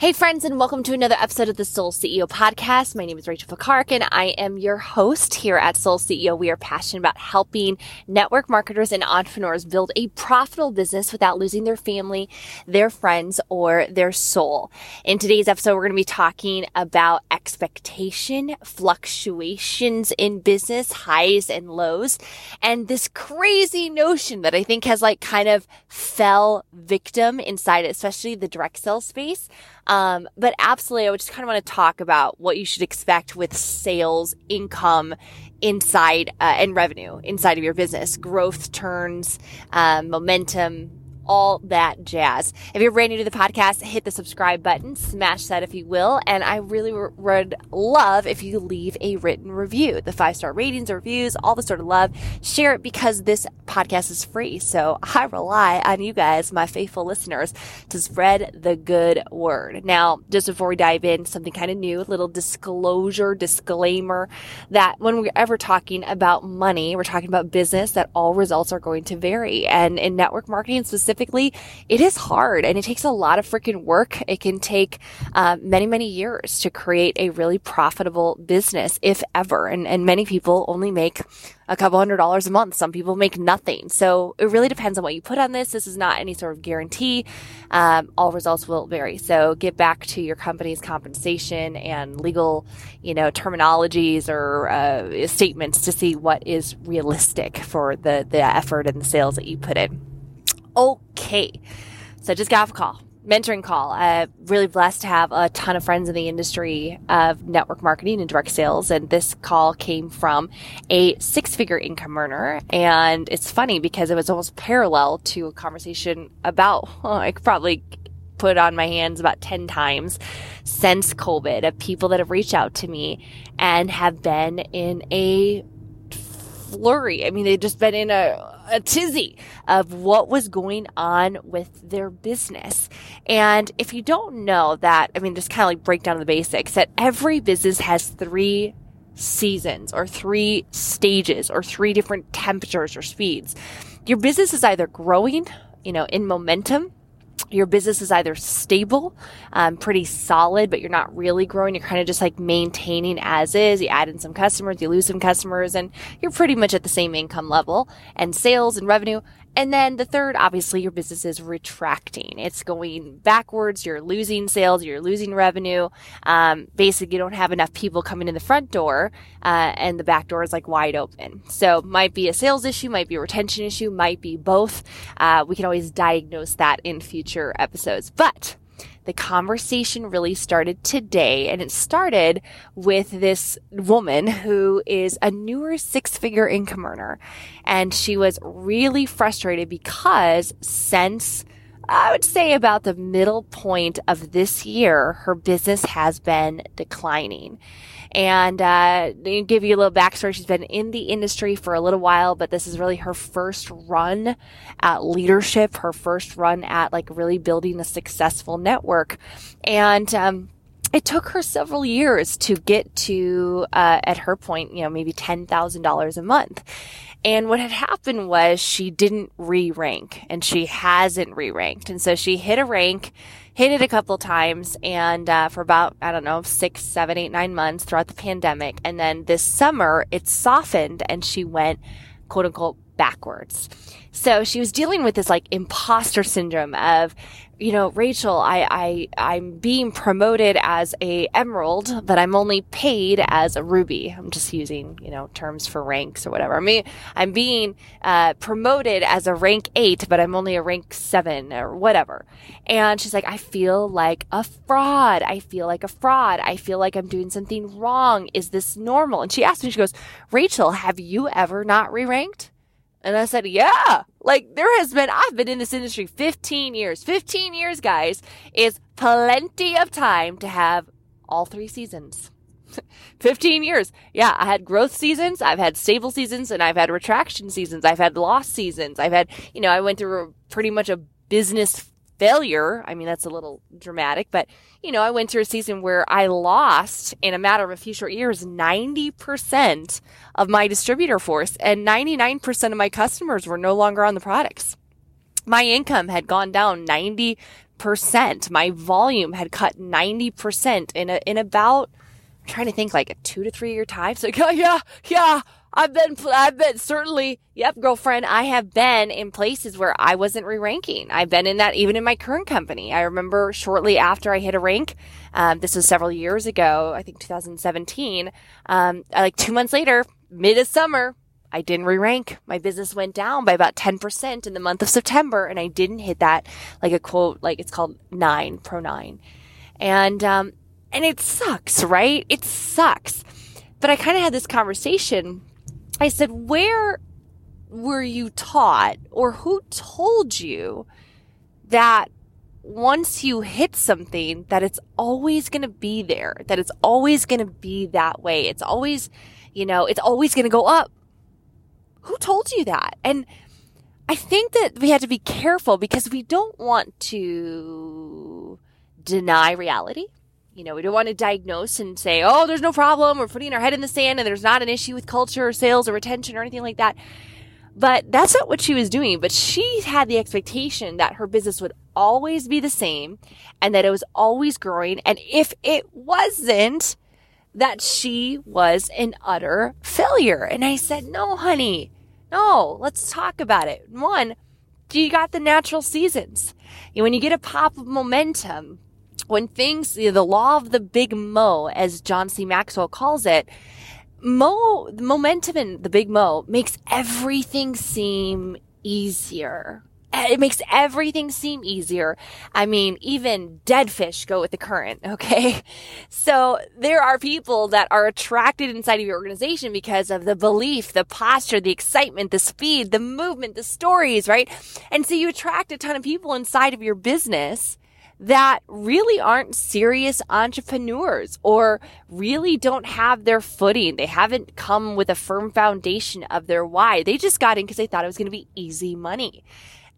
Hey friends and welcome to another episode of the Soul CEO podcast. My name is Rachel Fakark and I am your host here at Soul CEO. We are passionate about helping network marketers and entrepreneurs build a profitable business without losing their family, their friends, or their soul. In today's episode, we're going to be talking about expectation, fluctuations in business, highs and lows, and this crazy notion that I think has like kind of fell victim inside, especially the direct sales space um, but absolutely, I would just kind of want to talk about what you should expect with sales income inside uh, and revenue inside of your business, growth turns, um, momentum, all that jazz. If you're brand new to the podcast, hit the subscribe button, smash that if you will. And I really would love if you leave a written review, the five star ratings, reviews, all the sort of love. Share it because this podcast is free. So I rely on you guys, my faithful listeners, to spread the good word. Now, just before we dive in, something kind of new, a little disclosure, disclaimer that when we're ever talking about money, we're talking about business, that all results are going to vary. And in network marketing specifically, specifically, it is hard and it takes a lot of freaking work. It can take uh, many, many years to create a really profitable business, if ever. And, and many people only make a couple hundred dollars a month. Some people make nothing. So it really depends on what you put on this. This is not any sort of guarantee. Um, all results will vary. So get back to your company's compensation and legal, you know, terminologies or uh, statements to see what is realistic for the the effort and the sales that you put in. Okay. So just got off a call, mentoring call. Uh, really blessed to have a ton of friends in the industry of network marketing and direct sales. And this call came from a six figure income earner. And it's funny because it was almost parallel to a conversation about, I probably put on my hands about 10 times since COVID of people that have reached out to me and have been in a flurry. I mean, they've just been in a, a tizzy of what was going on with their business. And if you don't know that, I mean, just kind of like break down the basics that every business has three seasons or three stages or three different temperatures or speeds. Your business is either growing, you know, in momentum your business is either stable, um, pretty solid, but you're not really growing. You're kind of just like maintaining as is. You add in some customers, you lose some customers, and you're pretty much at the same income level and sales and revenue. And then the third, obviously, your business is retracting. It's going backwards. You're losing sales. You're losing revenue. Um, basically, you don't have enough people coming in the front door, uh, and the back door is like wide open. So, might be a sales issue, might be a retention issue, might be both. Uh, we can always diagnose that in future episodes. But the conversation really started today and it started with this woman who is a newer six figure income earner. And she was really frustrated because since I would say about the middle point of this year, her business has been declining. And uh, give you a little backstory, she's been in the industry for a little while, but this is really her first run at leadership, her first run at like really building a successful network. And um, it took her several years to get to, uh, at her point, you know, maybe $10,000 a month. And what had happened was she didn't re rank and she hasn't re ranked. And so she hit a rank hit it a couple times and uh, for about i don't know six seven eight nine months throughout the pandemic and then this summer it softened and she went quote unquote backwards so she was dealing with this like imposter syndrome of you know, Rachel, I, I, I'm being promoted as a emerald, but I'm only paid as a ruby. I'm just using, you know, terms for ranks or whatever. I mean, I'm being, uh, promoted as a rank eight, but I'm only a rank seven or whatever. And she's like, I feel like a fraud. I feel like a fraud. I feel like I'm doing something wrong. Is this normal? And she asked me, she goes, Rachel, have you ever not re-ranked? And I said, yeah, like there has been, I've been in this industry 15 years. 15 years, guys, is plenty of time to have all three seasons. 15 years. Yeah, I had growth seasons, I've had stable seasons, and I've had retraction seasons. I've had loss seasons. I've had, you know, I went through pretty much a business failure. I mean, that's a little dramatic, but you know, I went through a season where I lost in a matter of a few short years 90% of my distributor force and 99% of my customers were no longer on the products. My income had gone down 90 90%. My volume had cut 90% in a, in about, I'm trying to think like a two to three year time. So yeah, yeah, yeah. I've been, I've been certainly, yep, girlfriend, I have been in places where I wasn't re-ranking. I've been in that even in my current company. I remember shortly after I hit a rank, um, this was several years ago, I think 2017, um, like two months later, mid of summer, I didn't re-rank. My business went down by about 10% in the month of September and I didn't hit that, like a quote, like it's called nine, pro nine. And, um, and it sucks, right? It sucks. But I kind of had this conversation I said, where were you taught or who told you that once you hit something that it's always going to be there, that it's always going to be that way. It's always, you know, it's always going to go up. Who told you that? And I think that we have to be careful because we don't want to deny reality. You know, we don't want to diagnose and say, oh, there's no problem. We're putting our head in the sand and there's not an issue with culture or sales or retention or anything like that. But that's not what she was doing. But she had the expectation that her business would always be the same and that it was always growing. And if it wasn't, that she was an utter failure. And I said, no, honey, no, let's talk about it. One, do you got the natural seasons. When you get a pop of momentum, when things, the law of the big mo, as John C. Maxwell calls it, mo, momentum in the big mo makes everything seem easier. Eh, it makes everything seem easier. I mean, even dead fish go with the current. Okay. So there are people that are attracted inside of your organization because of the belief, the posture, the excitement, the speed, the movement, the stories, right? And so you attract a ton of people inside of your business that really aren't serious entrepreneurs or really don't have their footing. They haven't come with a firm foundation of their why. They just got in because they thought it was going to be easy money.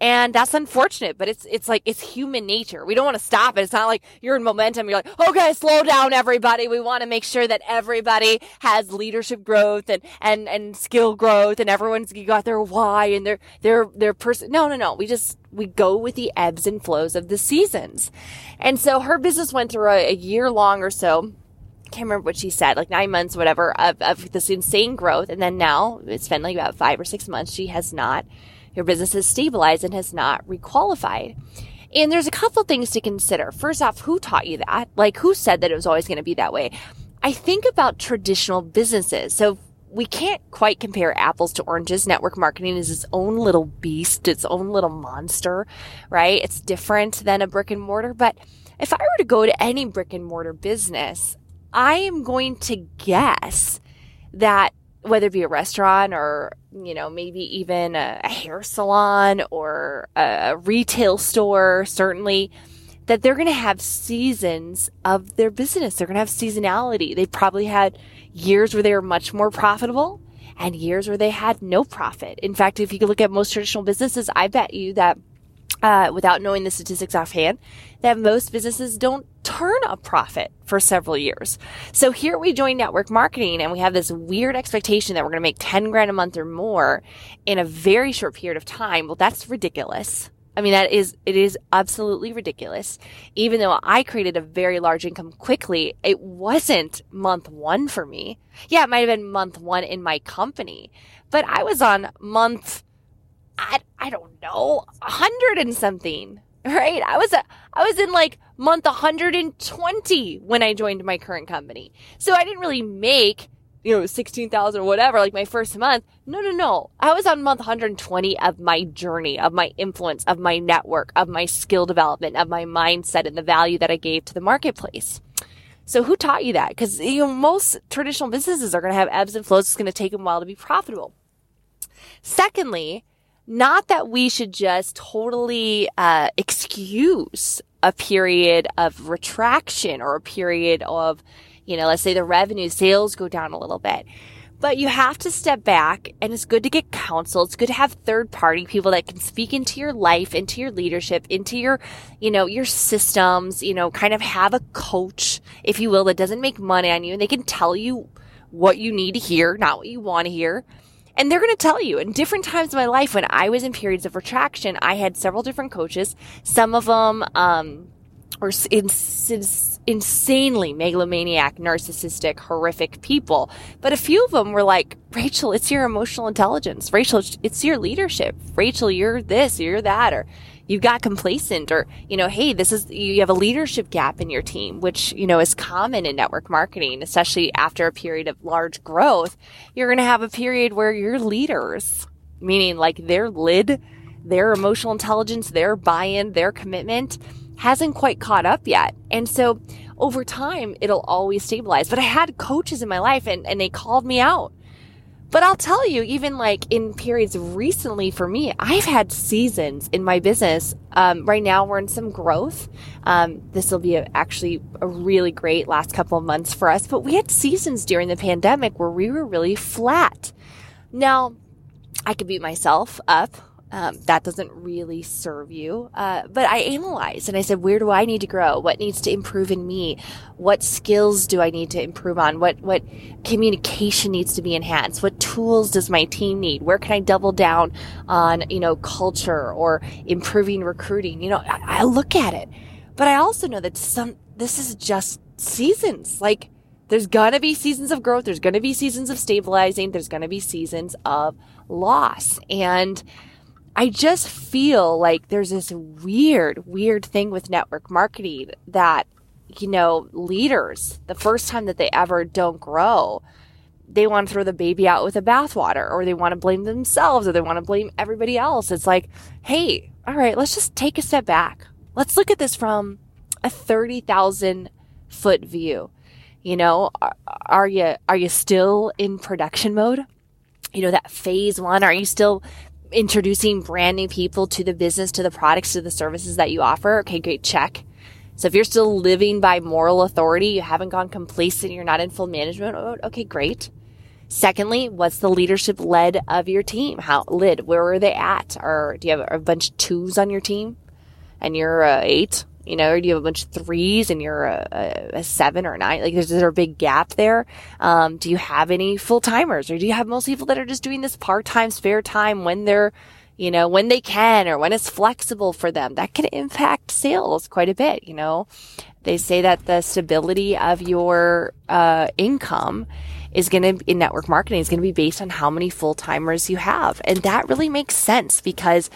And that's unfortunate, but it's, it's like, it's human nature. We don't want to stop it. It's not like you're in momentum. You're like, okay, slow down everybody. We want to make sure that everybody has leadership growth and, and, and skill growth and everyone's got their why and their, their, their person. No, no, no. We just, we go with the ebbs and flows of the seasons. And so her business went through a, a year long or so I can't remember what she said, like nine months, whatever, of, of this insane growth. And then now it's been like about five or six months. She has not your business has stabilized and has not requalified. And there's a couple things to consider. First off, who taught you that? Like who said that it was always going to be that way? I think about traditional businesses. So we can't quite compare apples to oranges. Network marketing is its own little beast, its own little monster, right? It's different than a brick and mortar. But if I were to go to any brick and mortar business, I am going to guess that whether it be a restaurant or, you know, maybe even a, a hair salon or a retail store, certainly, that they're going to have seasons of their business. They're going to have seasonality. They probably had years where they were much more profitable and years where they had no profit. In fact, if you look at most traditional businesses, I bet you that uh, without knowing the statistics offhand, that most businesses don't turn a profit for several years. So here we join network marketing and we have this weird expectation that we're going to make 10 grand a month or more in a very short period of time. Well, that's ridiculous. I mean, that is, it is absolutely ridiculous. Even though I created a very large income quickly, it wasn't month one for me. Yeah, it might have been month one in my company, but I was on month I, I don't know, a hundred and something, right? I was, a, I was in like month 120 when I joined my current company. So I didn't really make, you know, 16,000 or whatever, like my first month. No, no, no. I was on month 120 of my journey, of my influence, of my network, of my skill development, of my mindset and the value that I gave to the marketplace. So who taught you that? Because you know most traditional businesses are going to have ebbs and flows. It's going to take them a while to be profitable. Secondly, not that we should just totally uh, excuse a period of retraction or a period of, you know, let's say the revenue sales go down a little bit. But you have to step back and it's good to get counsel. It's good to have third party people that can speak into your life, into your leadership, into your, you know, your systems, you know, kind of have a coach, if you will, that doesn't make money on you and they can tell you what you need to hear, not what you want to hear And they're going to tell you in different times of my life when I was in periods of retraction, I had several different coaches. Some of them, um, were insanely megalomaniac, narcissistic, horrific people. But a few of them were like, Rachel, it's your emotional intelligence. Rachel, it's your leadership. Rachel, you're this, you're that, or you got complacent or, you know, hey, this is, you have a leadership gap in your team, which, you know, is common in network marketing, especially after a period of large growth. You're going to have a period where your leaders, meaning like their lid, their emotional intelligence, their buy-in, their commitment hasn't quite caught up yet. And so over time, it'll always stabilize. But I had coaches in my life and, and they called me out but I'll tell you, even like in periods recently for me, I've had seasons in my business. Um, right now, we're in some growth. Um, this will be a, actually a really great last couple of months for us. But we had seasons during the pandemic where we were really flat. Now, I could beat myself up um, that doesn't really serve you. Uh, but I analyzed and I said, where do I need to grow? What needs to improve in me? What skills do I need to improve on? What, what communication needs to be enhanced? What tools does my team need? Where can I double down on, you know, culture or improving recruiting? You know, I, I look at it, but I also know that some, this is just seasons. Like, there's gonna be seasons of growth. There's gonna be seasons of stabilizing. There's gonna be seasons of loss. And, I just feel like there's this weird, weird thing with network marketing that, you know, leaders, the first time that they ever don't grow, they want to throw the baby out with the bathwater or they want to blame themselves or they want to blame everybody else. It's like, hey, all right, let's just take a step back. Let's look at this from a 30,000 foot view. You know, are, are you, are you still in production mode? You know, that phase one, are you still introducing brand new people to the business, to the products, to the services that you offer. Okay, great, check. So if you're still living by moral authority, you haven't gone complacent, you're not in full management mode, okay, great. Secondly, what's the leadership lid of your team? How lid? Where are they at? Or do you have a bunch of twos on your team and you're a eight? You know, or do you have a bunch of threes and you're a, a, seven or a nine? Like, there's, there a big gap there? Um, do you have any full timers or do you have most people that are just doing this part time, spare time when they're, you know, when they can or when it's flexible for them? That can impact sales quite a bit, you know? They say that the stability of your, uh, income is going to, in network marketing, is going to be based on how many full timers you have. And that really makes sense because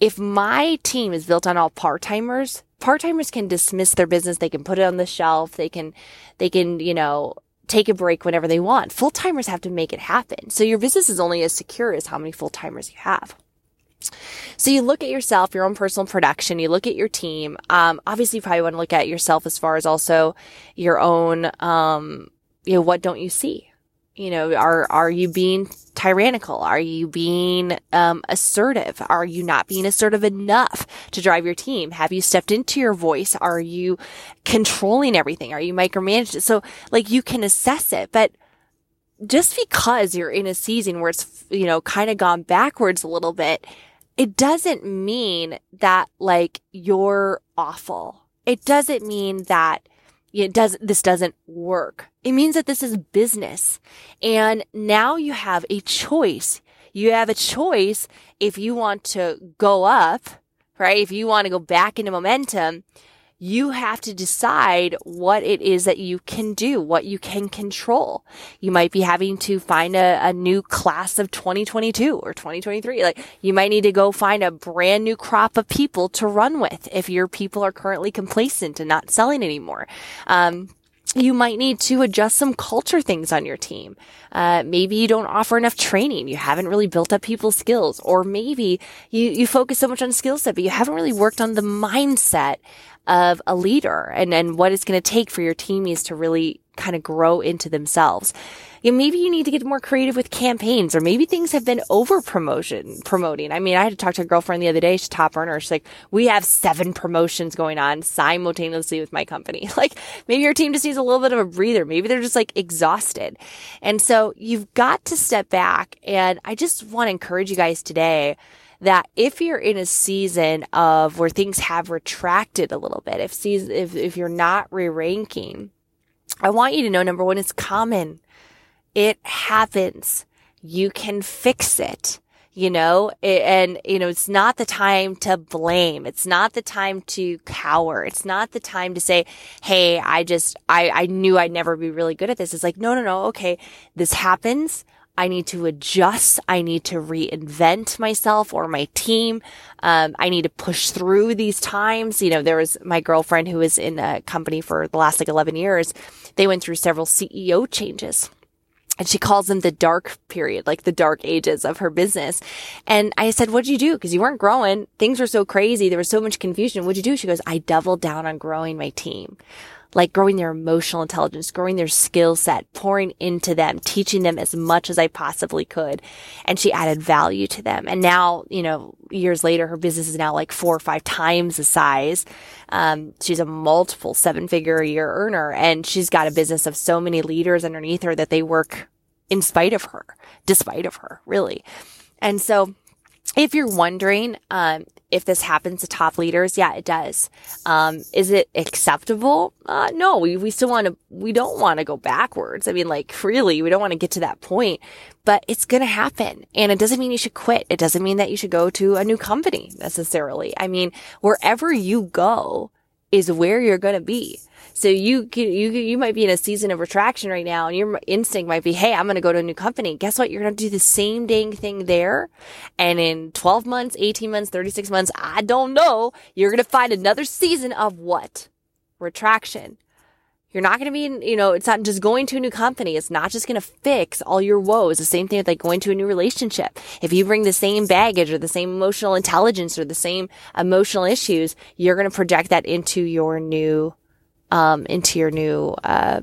if my team is built on all part timers, part timers can dismiss their business. They can put it on the shelf. They can, they can, you know, take a break whenever they want. Full timers have to make it happen. So your business is only as secure as how many full timers you have. So you look at yourself, your own personal production, you look at your team. Um, obviously you probably want to look at yourself as far as also your own, um, you know, what don't you see? You know, are, are you being tyrannical? Are you being um, assertive? Are you not being assertive enough to drive your team? Have you stepped into your voice? Are you controlling everything? Are you micromanaging? So like you can assess it, but just because you're in a season where it's, you know, kind of gone backwards a little bit, it doesn't mean that like you're awful. It doesn't mean that it does, this doesn't work. It means that this is business. And now you have a choice. You have a choice if you want to go up, right? If you want to go back into momentum, you have to decide what it is that you can do, what you can control. You might be having to find a, a, new class of 2022 or 2023. Like you might need to go find a brand new crop of people to run with if your people are currently complacent and not selling anymore. Um, you might need to adjust some culture things on your team. Uh, maybe you don't offer enough training. You haven't really built up people's skills, or maybe you, you focus so much on skill set, but you haven't really worked on the mindset of a leader and, and what it's going to take for your teamies to really kind of grow into themselves. You know, maybe you need to get more creative with campaigns or maybe things have been over promotion, promoting. I mean, I had to talk to a girlfriend the other day. She's top earner. She's like, we have seven promotions going on simultaneously with my company. Like maybe your team just needs a little bit of a breather. Maybe they're just like exhausted. And so you've got to step back. And I just want to encourage you guys today that if you're in a season of where things have retracted a little bit, if season, if, if you're not re-ranking, I want you to know number one, it's common. It happens. you can fix it you know, and, you know, it's not the time to blame. It's not the time to cower. It's not the time to say, Hey, I just, I, I knew I'd never be really good at this. It's like, no, no, no. Okay. This happens. I need to adjust. I need to reinvent myself or my team. Um, I need to push through these times. You know, there was my girlfriend who was in a company for the last like 11 years. They went through several CEO changes and she calls them the dark period, like the dark ages of her business. And I said, what'd you do? Cause you weren't growing. Things were so crazy. There was so much confusion. What'd you do? She goes, I doubled down on growing my team like growing their emotional intelligence, growing their skill set, pouring into them, teaching them as much as I possibly could. And she added value to them. And now, you know, years later, her business is now like four or five times the size. Um, she's a multiple seven figure a year earner and she's got a business of so many leaders underneath her that they work in spite of her, despite of her, really. And so if you're wondering, um, if this happens to top leaders, yeah, it does. Um, is it acceptable? Uh, no, we, we still want to, we don't want to go backwards. I mean, like really, we don't want to get to that point, but it's going to happen. And it doesn't mean you should quit. It doesn't mean that you should go to a new company necessarily. I mean, wherever you go is where you're going to be. So you you you might be in a season of retraction right now, and your instinct might be, "Hey, I'm going to go to a new company." Guess what? You're going to do the same dang thing there, and in 12 months, 18 months, 36 months, I don't know, you're going to find another season of what retraction. You're not going to be, you know, it's not just going to a new company. It's not just going to fix all your woes. The same thing with like going to a new relationship. If you bring the same baggage or the same emotional intelligence or the same emotional issues, you're going to project that into your new um, into your new uh,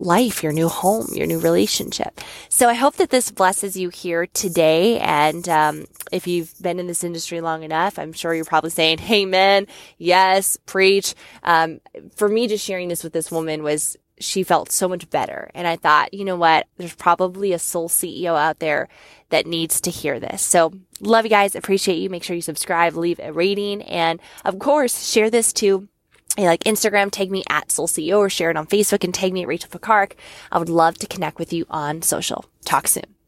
life, your new home, your new relationship. So I hope that this blesses you here today. And um, if you've been in this industry long enough, I'm sure you're probably saying, "Amen, yes, preach." Um, for me, just sharing this with this woman was she felt so much better. And I thought, you know what? There's probably a soul CEO out there that needs to hear this. So love you guys. Appreciate you. Make sure you subscribe, leave a rating, and of course, share this to like Instagram, tag me at Soul CEO or share it on Facebook and tag me at Rachel Ficark. I would love to connect with you on social. Talk soon.